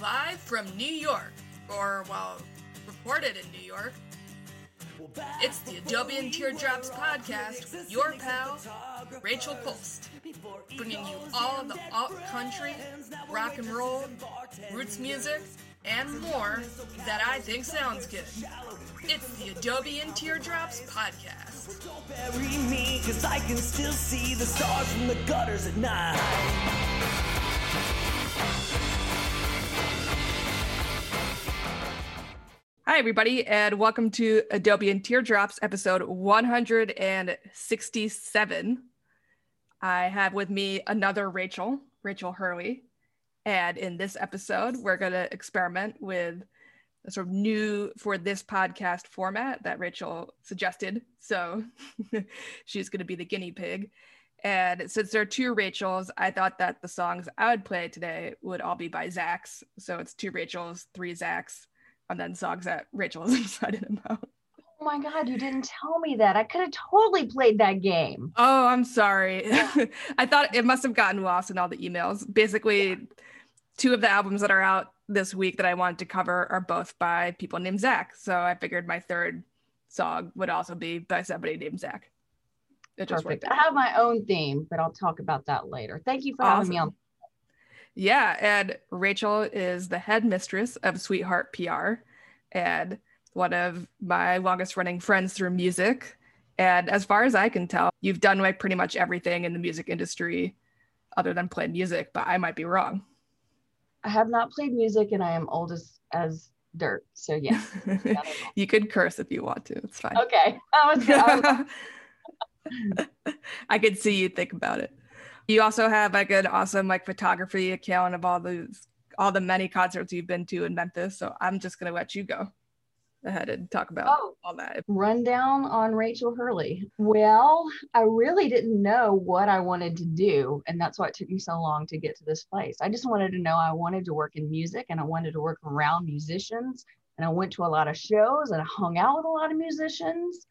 Live from New York, or, well, recorded in New York, it's the Adobe and Teardrops podcast with your pal, Rachel Cholst, bringing you all the alt country, rock and roll, roots music, and more that I think sounds good. It's the Adobe and Teardrops podcast. Don't bury me, cause I can still see the stars from the gutters at night. Hi, everybody, and welcome to Adobe and Teardrops episode 167. I have with me another Rachel, Rachel Hurley. And in this episode, we're going to experiment with a sort of new for this podcast format that Rachel suggested. So she's going to be the guinea pig. And since there are two Rachels, I thought that the songs I would play today would all be by Zachs. So it's two Rachels, three Zachs, and then songs that Rachel is excited about. Oh my God, you didn't tell me that. I could have totally played that game. Oh, I'm sorry. I thought it must have gotten lost in all the emails. Basically, two of the albums that are out this week that I wanted to cover are both by people named Zach. So I figured my third song would also be by somebody named Zach. It Perfect. I have my own theme, but I'll talk about that later. Thank you for having me on. Yeah, and Rachel is the head mistress of Sweetheart PR and one of my longest running friends through music. And as far as I can tell, you've done like pretty much everything in the music industry other than play music, but I might be wrong. I have not played music and I am old as, as dirt. So, yes. you could curse if you want to. It's fine. okay. I was, I was I could see you think about it. You also have like an awesome like photography account of all the all the many concerts you've been to in Memphis. So I'm just gonna let you go ahead and talk about Oh. all that. rundown on Rachel Hurley. Well, I really didn't know what I wanted to do. And that's why it took me so long to get to this place. I just wanted to know I wanted to work in music and I wanted to work around musicians. And I went to a lot of shows and I hung out with a lot of musicians.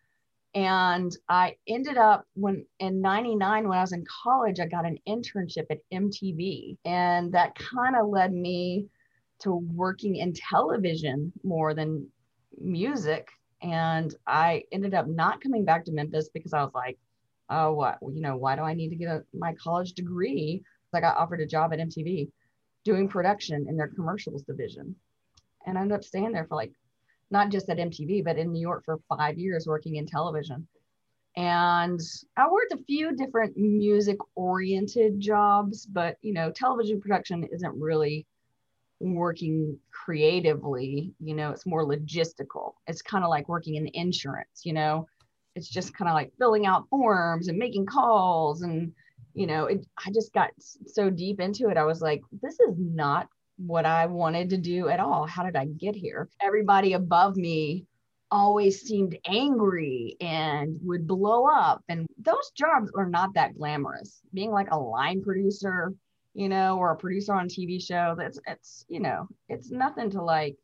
And I ended up when in 99, when I was in college, I got an internship at MTV. And that kind of led me to working in television more than music and I ended up not coming back to Memphis because I was like, oh, what, you know, why do I need to get a, my college degree? I got offered a job at MTV doing production in their commercials division. And I ended up staying there for like, not just at MTV, but in New York for five years working in television. And I worked a few different music oriented jobs, but, you know, television production isn't really working creatively you know it's more logistical it's kind of like working in insurance you know it's just kind of like filling out forms and making calls and you know it, i just got so deep into it i was like this is not what i wanted to do at all how did i get here everybody above me always seemed angry and would blow up and those jobs are not that glamorous being like a line producer you know, or a producer on a TV show. That's it's you know, it's nothing to like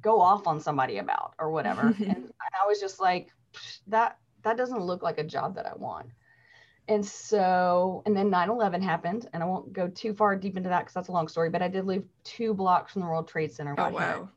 go off on somebody about or whatever. and, and I was just like, that that doesn't look like a job that I want. And so, and then 9/11 happened, and I won't go too far deep into that because that's a long story. But I did live two blocks from the World Trade Center. Oh wow.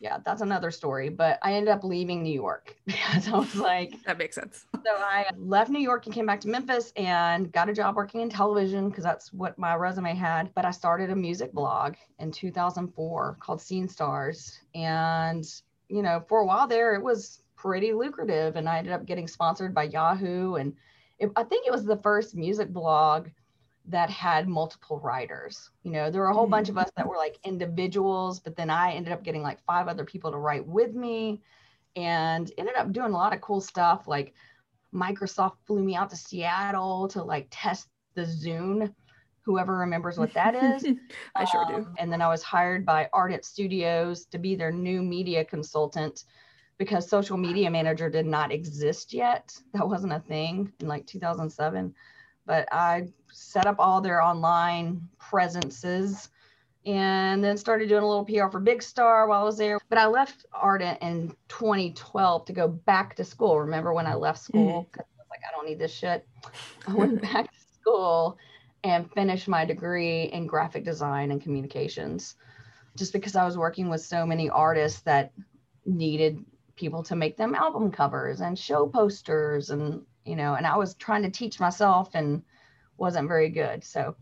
yeah, that's another story. But I ended up leaving New York because I was like, That makes sense. so I left New York and came back to Memphis and got a job working in television because that's what my resume had. But I started a music blog in 2004 called Scene Stars. And, you know, for a while there, it was pretty lucrative. And I ended up getting sponsored by Yahoo. And it, I think it was the first music blog that had multiple writers. You know, there were a whole bunch of us that were like individuals, but then I ended up getting like five other people to write with me and ended up doing a lot of cool stuff like Microsoft flew me out to Seattle to like test the Zune. Whoever remembers what that is. I sure do. Um, and then I was hired by Ardent Studios to be their new media consultant because social media manager did not exist yet. That wasn't a thing in like 2007. But I set up all their online presences and then started doing a little PR for Big Star while I was there. But I left Ardent in 2012 to go back to school. Remember when I left school? Mm-hmm. 'Cause I was like, I don't need this shit. I went back to school and finished my degree in graphic design and communications just because I was working with so many artists that needed people to make them album covers and show posters and you know and I was trying to teach myself and wasn't very good. So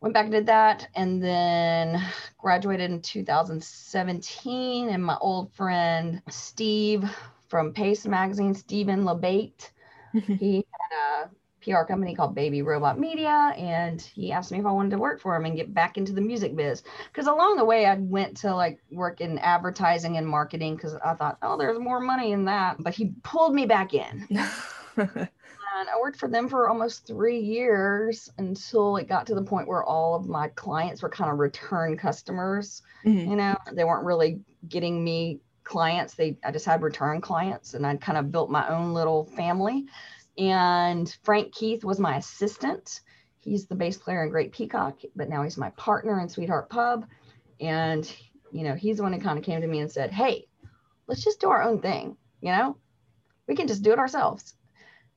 went back and did that and then graduated in 2017 and my old friend Steve from Paste Magazine Stephen Labate he had a PR company called Baby Robot Media, and he asked me if I wanted to work for him and get back into the music biz. Because along the way, I went to like work in advertising and marketing because I thought, oh, there's more money in that. But he pulled me back in. and I worked for them for almost three years until it got to the point where all of my clients were kind of return customers. Mhm. You know, they weren't really getting me clients. They I just had return clients and I kind of built my own little family. And Frank Keith was my assistant. He's the bass player in Great Peacock, but now he's my partner in Sweetheart Pub. And, you know, he's the one who kind of came to me and said, Hey, let's just do our own thing. You know, we can just do it ourselves.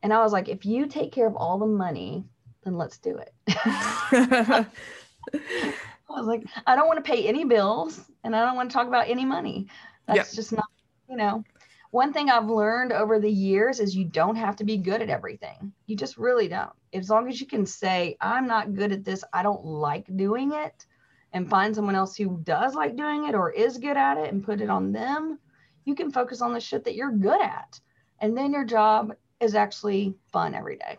And I was like, if you take care of all the money, then let's do it. I was like, I don't want to pay any bills and I don't want to talk about any money. That's Yep. just not, you know. One thing I've learned over the years is you don't have to be good at everything. You just really don't. As long as you can say, I'm not good at this, I don't like doing it, and find someone else who does like doing it or is good at it and put it on them, you can focus on the shit that you're good at. And then your job is actually fun every day.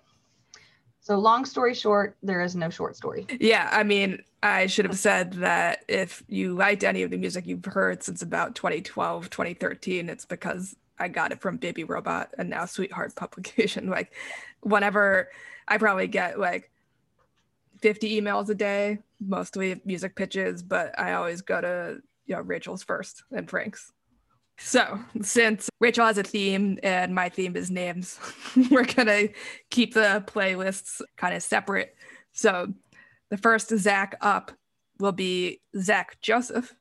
So, long story short, there is no short story. Yeah, I mean, I should have said that if you liked any of the music you've heard since about 2012, 2013, it's because I got it from Baby Robot and now Sweetheart Publication. Like, whenever I probably get like 50 emails a day, mostly music pitches, but I always go to, you know, Rachel's first and Frank's. So, since Rachel has a theme and my theme is names, we're to keep the playlists kind of separate. So, the first Zach up will be Zach Joseph,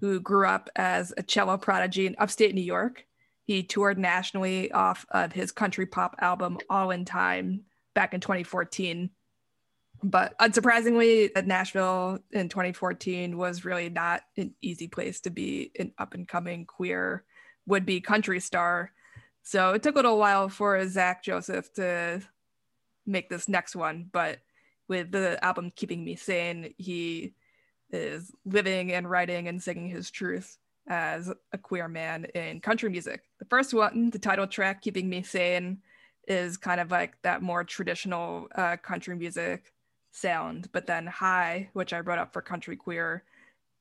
who grew up as a cello prodigy in upstate New York. He toured nationally off of his country pop album All in Time back in 2014. But unsurprisingly, Nashville in 2014 was really not an easy place to be an up and coming queer would be country star. So it took a little while for Zach Joseph to make this next one, but with the album Keeping Me Sane, he is living and writing and singing his truth as a queer man in country music. The first one, the title track, Keeping Me Sane, is kind of like that more traditional uh, country music sound. But then High, which I wrote up for Country Queer,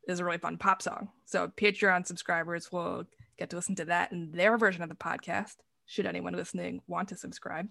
is a really fun pop song. So Patreon subscribers will get to listen to that in their version of the podcast, should anyone listening want to subscribe.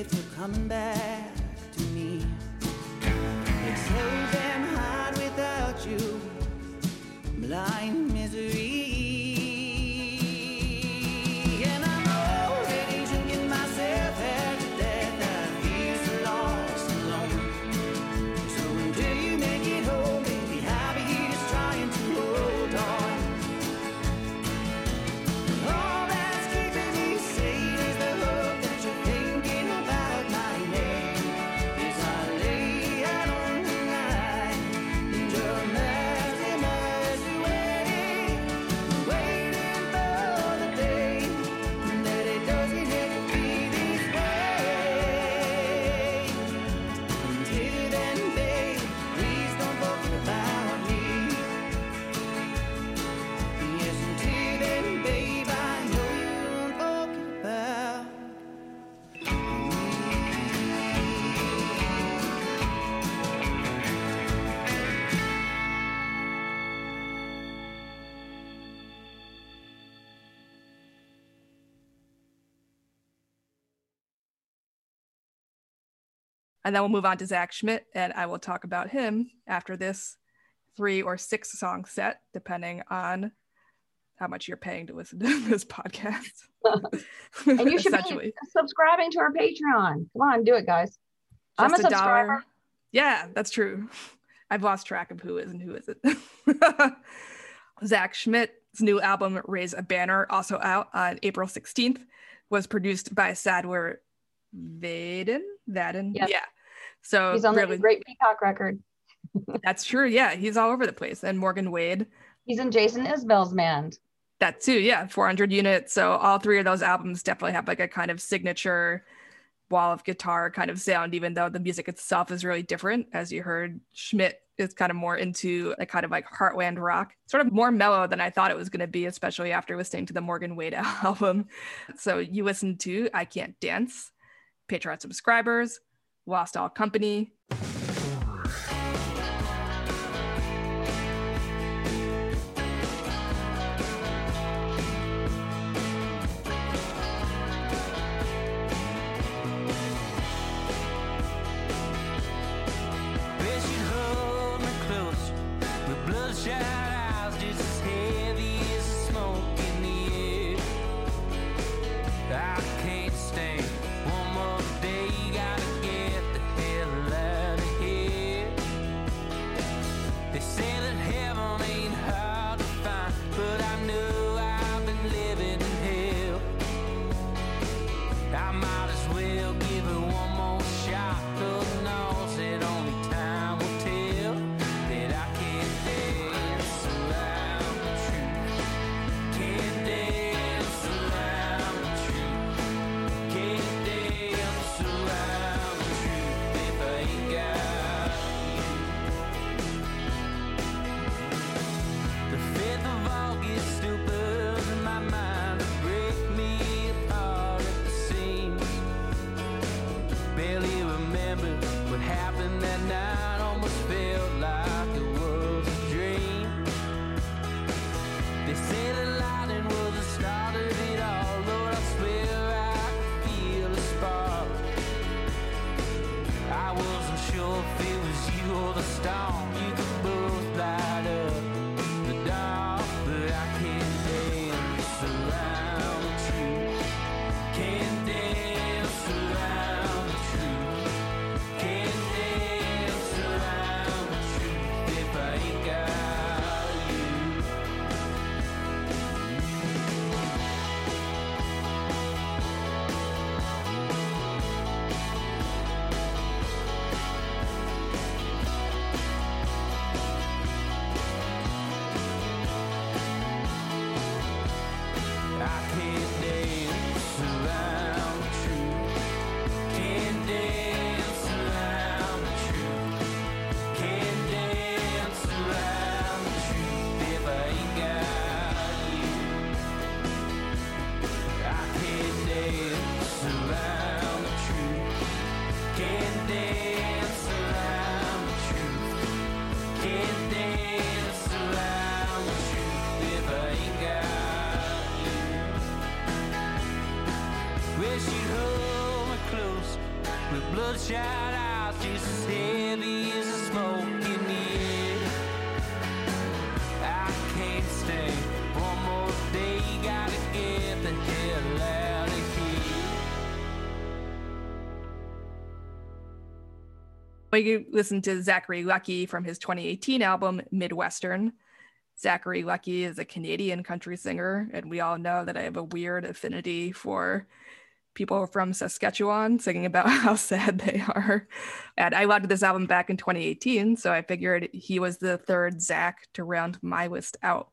It's a comeback. And then we'll move on to Zach Schmidt, and I will talk about him after this three or six song set, depending on how much you're paying to listen to this podcast. And you should be subscribing to our Patreon. Come on, do it, guys. I'm a Just subscriber. dollar. Yeah, that's true. I've lost track of who is and who isn't. Zach Schmidt's new album, Raise a Banner, also out on April 16th, was produced by Sadler Vaden. Vaden? Yes. Yeah. So He's on really, the Great Peacock record. that's true. Yeah, he's all over the place. And Morgan Wade, He's in Jason Isbell's band. that too. Yeah, 400 units. So all three of those albums definitely have like a kind of signature wall of guitar kind of sound, even though the music itself is really different. As you heard, Schmidt is kind of more into a kind of like heartland rock, sort of more mellow than I thought it was going to be, especially after listening to the Morgan Wade album. So you listen to I Can't Dance, Patreon subscribers, Lost All Company, We listen to Zachary Lucky from his 2018 album Midwestern. Zachary Lucky is a Canadian country singer, and we all know that I have a weird affinity for people from Saskatchewan singing about how sad they are. And I loved this album back in 2018, so I figured he was the third Zach to round my list out.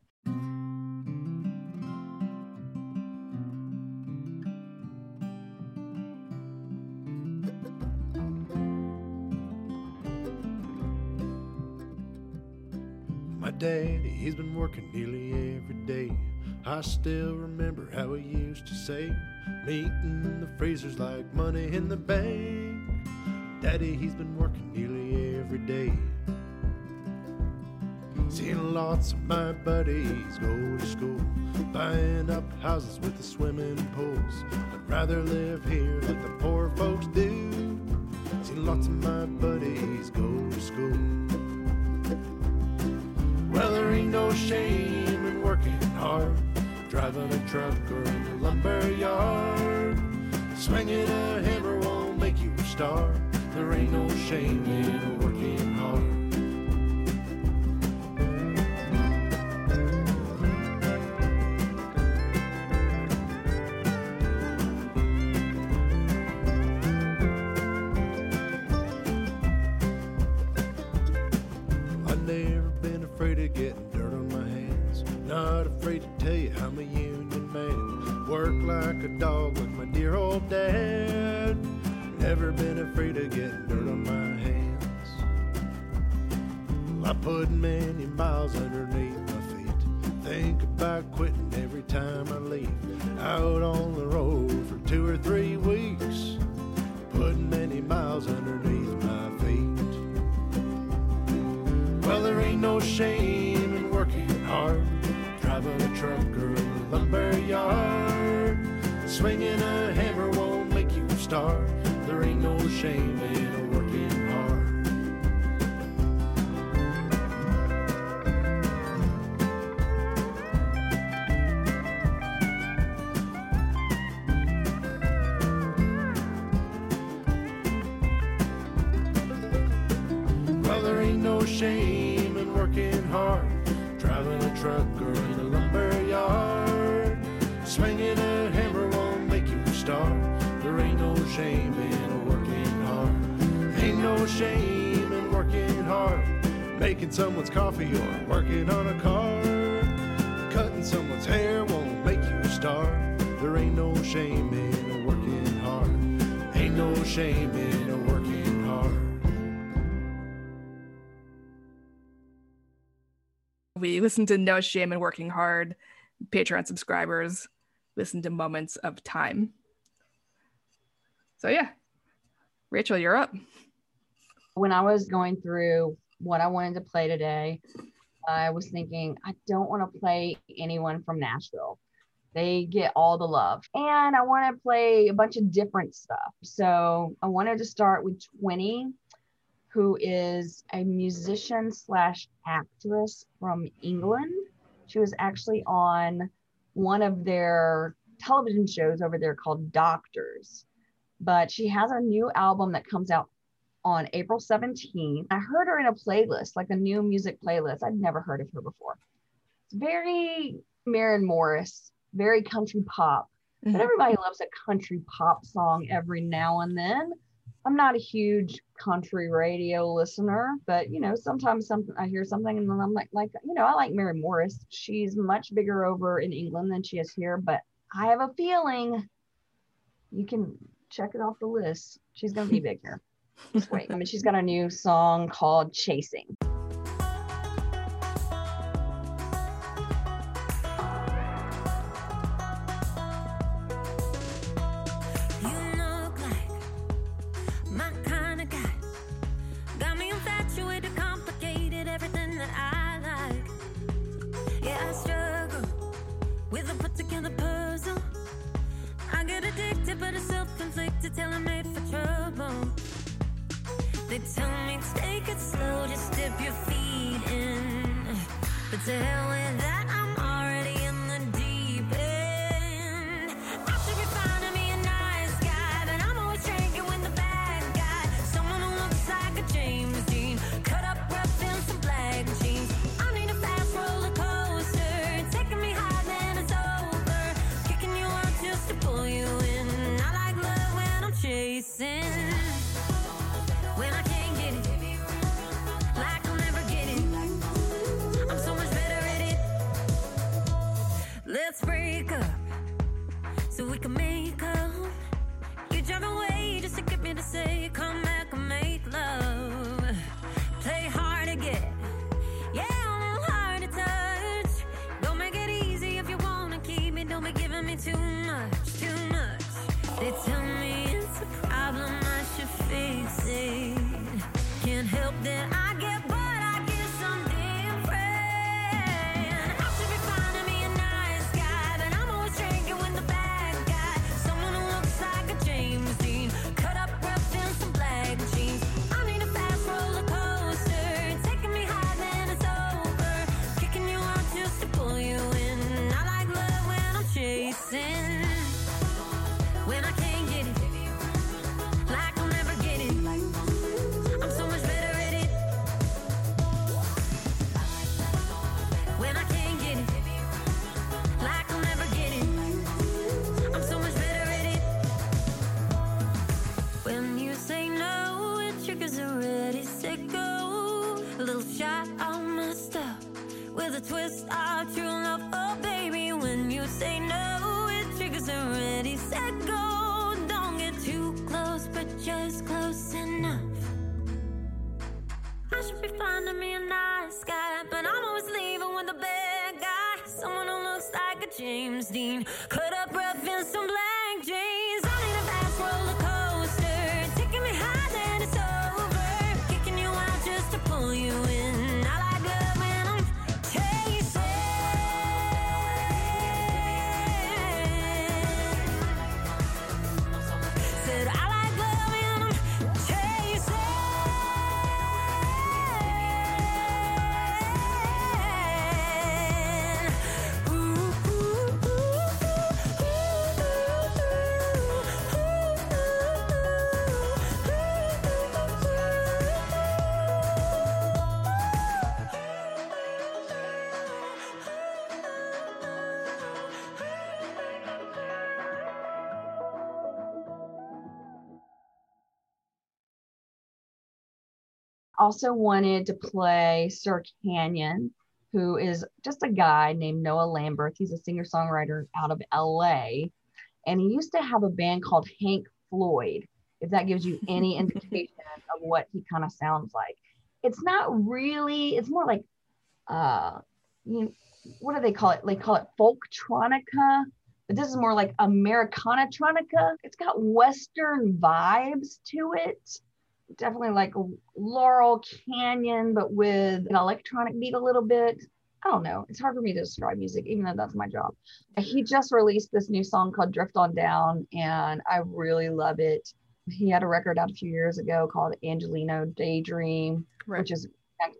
Been working nearly every day. I still remember how he used to say, meeting the freezers like money in the bank. Daddy, he's been working nearly every day. Seeing lots of my buddies go to school, buying up houses with the swimming pools. I'd rather live here like the poor folks do. Seen lots of my buddies go to school. Well, there ain't no shame in working hard, driving a truck or in the lumber yard. Swinging a hammer won't make you a star. There ain't no shame in working hard. Well, there ain't no shame in working hard. Driving a truck or in a lumber yard. Swinging a hammer won't make you a star. There ain't no shame in working hard. Ain't no shame in working hard. Making someone's coffee or working on a car. Cutting someone's hair won't make you a star. There ain't no shame in working hard. Ain't no shame in We listen to No Shame in Working Hard, Patreon subscribers listen to Moments of Time. So, yeah, Rachel, you're up. when I was going through what I wanted to play today, I was thinking, I don't want to play anyone from Nashville. They get all the love. And I want to play a bunch of different stuff. So I wanted to start with Twinnie, who is a musician slash actress from England. She was actually on one of their television shows over there called Doctors. But she has a new album that comes out on April 17th. I heard her in a playlist, like a new music playlist. I'd never heard of her before. It's very Maren Morris, very country pop. But Mhm. everybody loves a country pop song every now and then. I'm not a huge country radio listener, but you know, sometimes something I hear something and then I'm like, like, you know, I like Maren Morris. She's much bigger over in England than she is here, but I have a feeling you can check it off the list. She's gonna be big here. Just wait. I mean, she's got a new song called Chasing. for trouble. They tell me take it slow, just dip your feet in. But to hell with that. Also wanted to play Sir Canyon, who is just a guy named Noah Lambert. He's a singer songwriter out of LA. And he used to have a band called Hank Floyd, if that gives you any indication of what he kind of sounds like. It's not really, it's more like, uh, you know, what do they call it? They call it folktronica, but this is more like Americanatronica. It's got Western vibes to it definitely like Laurel Canyon, but with an electronic beat a little bit. I don't know. It's hard for me to describe music, even though that's my job. He just released this new song called Drift On Down, and I really love it. He had a record out a few years ago called Angelino Daydream, Right. which is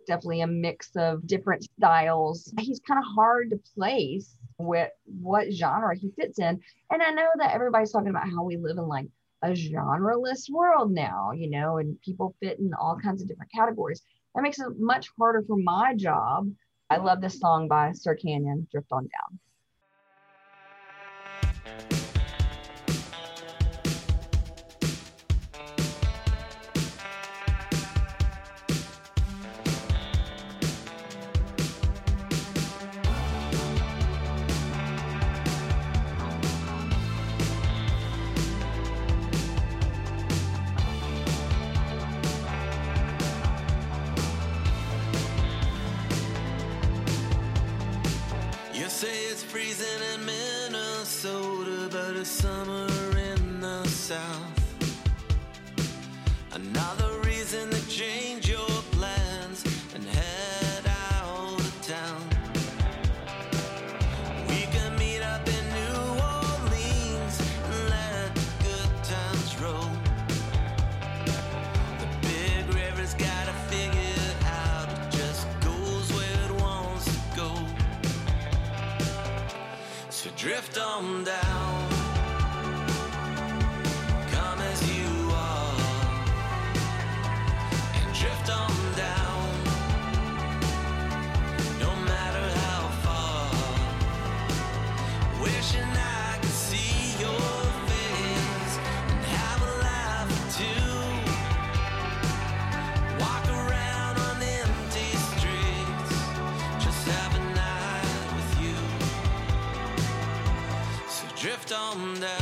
definitely a mix of different styles. He's kind of hard to place with what genre he fits in. And I know that everybody's talking about how we live in like a genreless world now, you know, and people fit in all kinds of different categories. That makes it much harder for my job. I love this song by Sir Canyon, Drift On Down. Summer in the South. So drift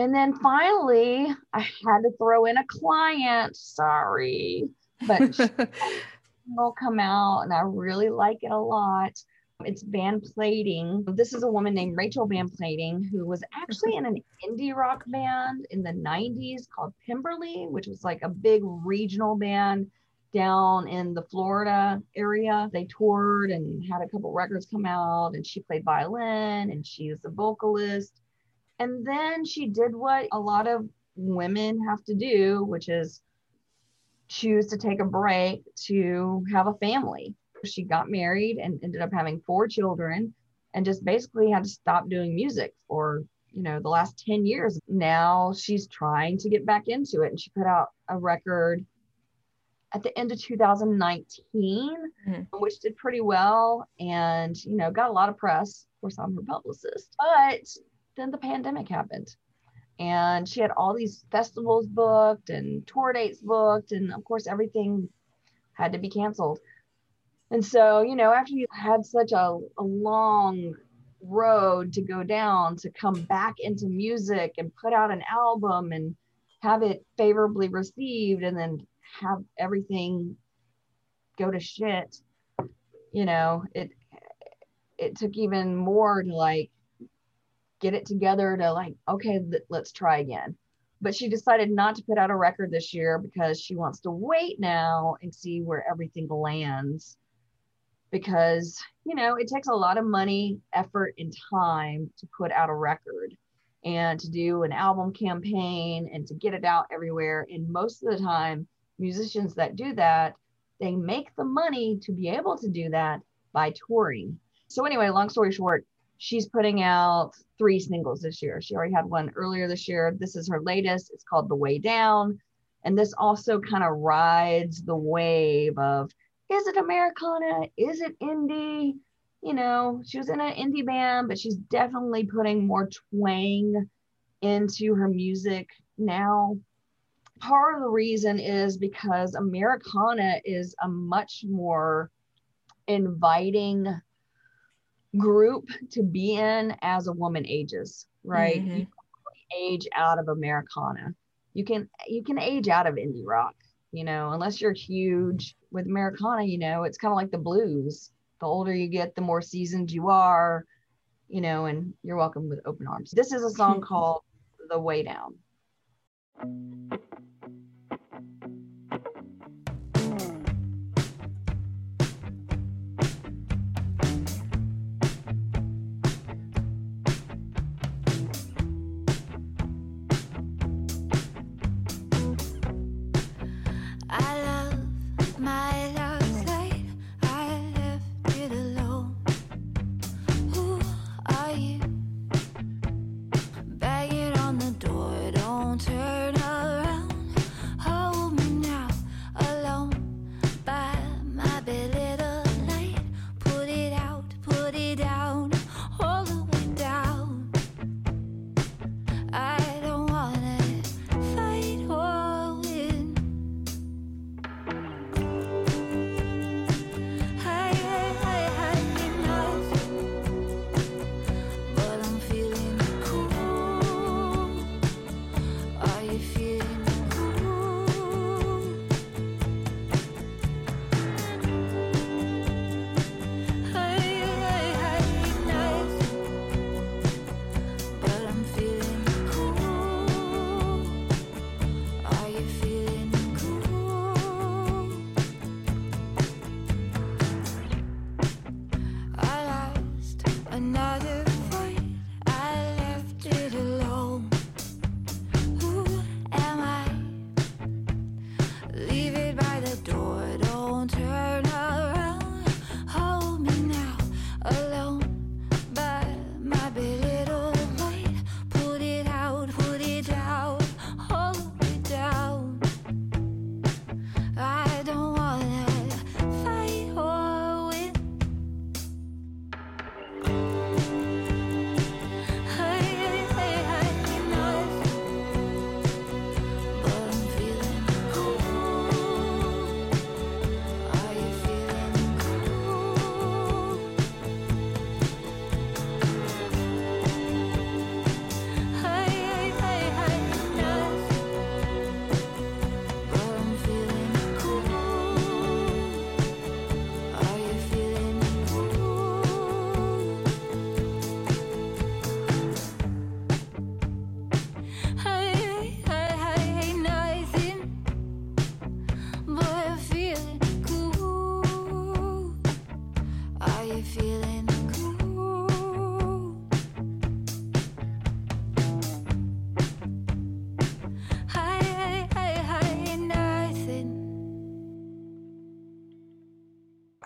And then finally, I had to throw in a client. Sorry, but will come out and I really like it a lot. It's Van Plating. This is a woman named Rachel Van Plating who was actually in an indie rock band in the 90s called Pemberley, which was like a big regional band down in the Florida area. They toured and had a couple records come out, and she played violin and she was a vocalist. And then she did what a lot of women have to do, which is choose to take a break to have a family. She got married and ended up having four children and just basically had to stop doing music for, you know, the last 10 years. Now she's trying to get back into it and she put out a record at the end of 2019 Mhm. which did pretty well and, you know, got a lot of press. Of course, I'm her publicist. But then the pandemic happened. And she had all these festivals booked and tour dates booked and of course everything had to be canceled. And so you know after you had such a, a long road to go down to come back into music and put out an album and have it favorably received and then have everything go to shit you know it it took even more to like get it together to like okay let's try again. But she decided not to put out a record this year because she wants to wait now and see where everything lands. Because you know it takes a lot of money effort and time to put out a record and to do an album campaign and to get it out everywhere. And most of the time musicians that do that they make the money to be able to do that by touring. So anyway long story short she's putting out three singles this year she already had one earlier this year this is her latest it's called the way down and this also kind of rides the wave of is it Americana? Is it indie? You know, she was in an indie band, but she's definitely putting more twang into her music now. Part of the reason is because Americana is a much more inviting group to be in as a woman ages, right? Mhm. You age out of Americana. You can you can age out of indie rock, you know, unless you're huge with Americana, you know, it's kind of like the blues. The older you get, the more seasoned you are, you know, and you're welcome with open arms. This is a song called The Way Down.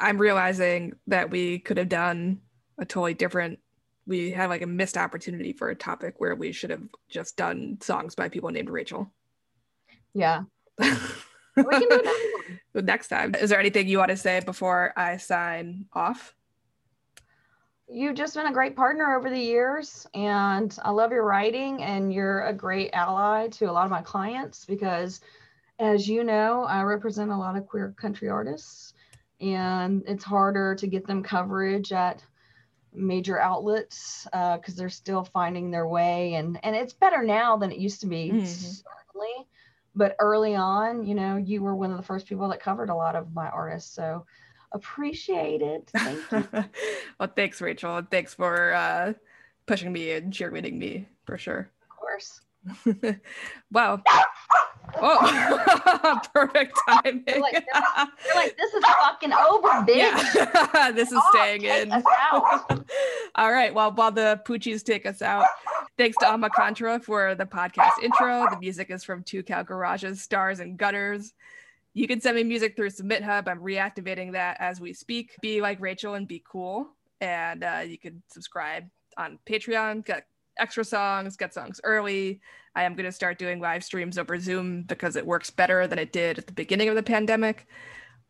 I'm realizing that we could have done a totally different. We had like a missed opportunity for a topic where we should have just done songs by people named Rachel. Yeah. We can do next time, is there anything you want to say before I sign off? You've just been a great partner over the years, and I love your writing, and you're a great ally to a lot of my clients because, as you know, I represent a lot of queer country artists, and it's harder to get them coverage at major outlets because they're still finding their way, and and it's better now than it used to be, Mhm. certainly. But early on, you know, you were one of the first people that covered a lot of my artists, so appreciate it. Thank you. well, thanks, Rachel. Thanks for uh, pushing me and cheerleading me for sure. of course. wow. Oh, perfect timing. You're like, You're like, this is fucking over, bitch. yeah, this is Oh, staying in. All right. Well, while the Poochies take us out, thanks to Alma Contra for the podcast intro. The music is from Two Cow Garage's, Stars and Gutters. You can send me music through Submit Hub. I'm reactivating that as we speak. Be like Rachel and be cool. And uh, you can subscribe on Patreon, get extra songs, get songs early. I am going to start doing live streams over Zoom because it works better than it did at the beginning of the pandemic.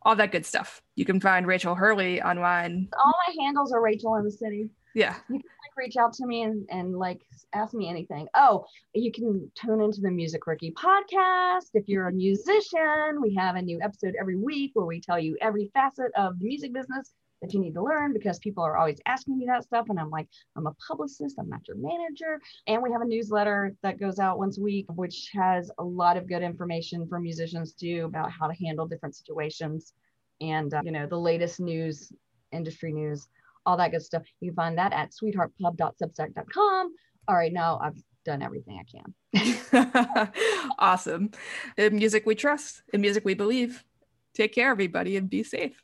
All that good stuff. You can find Rachel Hurley online. All my handles are Rachel in the city. Yeah. You can like reach out to me and, and like ask me anything. Oh, you can tune into the Music Rookie podcast. If you're a musician, we have a new episode every week where we tell you every facet of the music business that you need to learn because people are always asking me that stuff. And I'm like, I'm a publicist, I'm not your manager. And we have a newsletter that goes out once a week, which has a lot of good information for musicians too about how to handle different situations and, uh, you know, the latest news, industry news, all that good stuff. You can find that at sweetheartpub.substack.com. All right, now I've done everything I can. awesome. In music we trust, in music we believe. Take care, everybody, and be safe.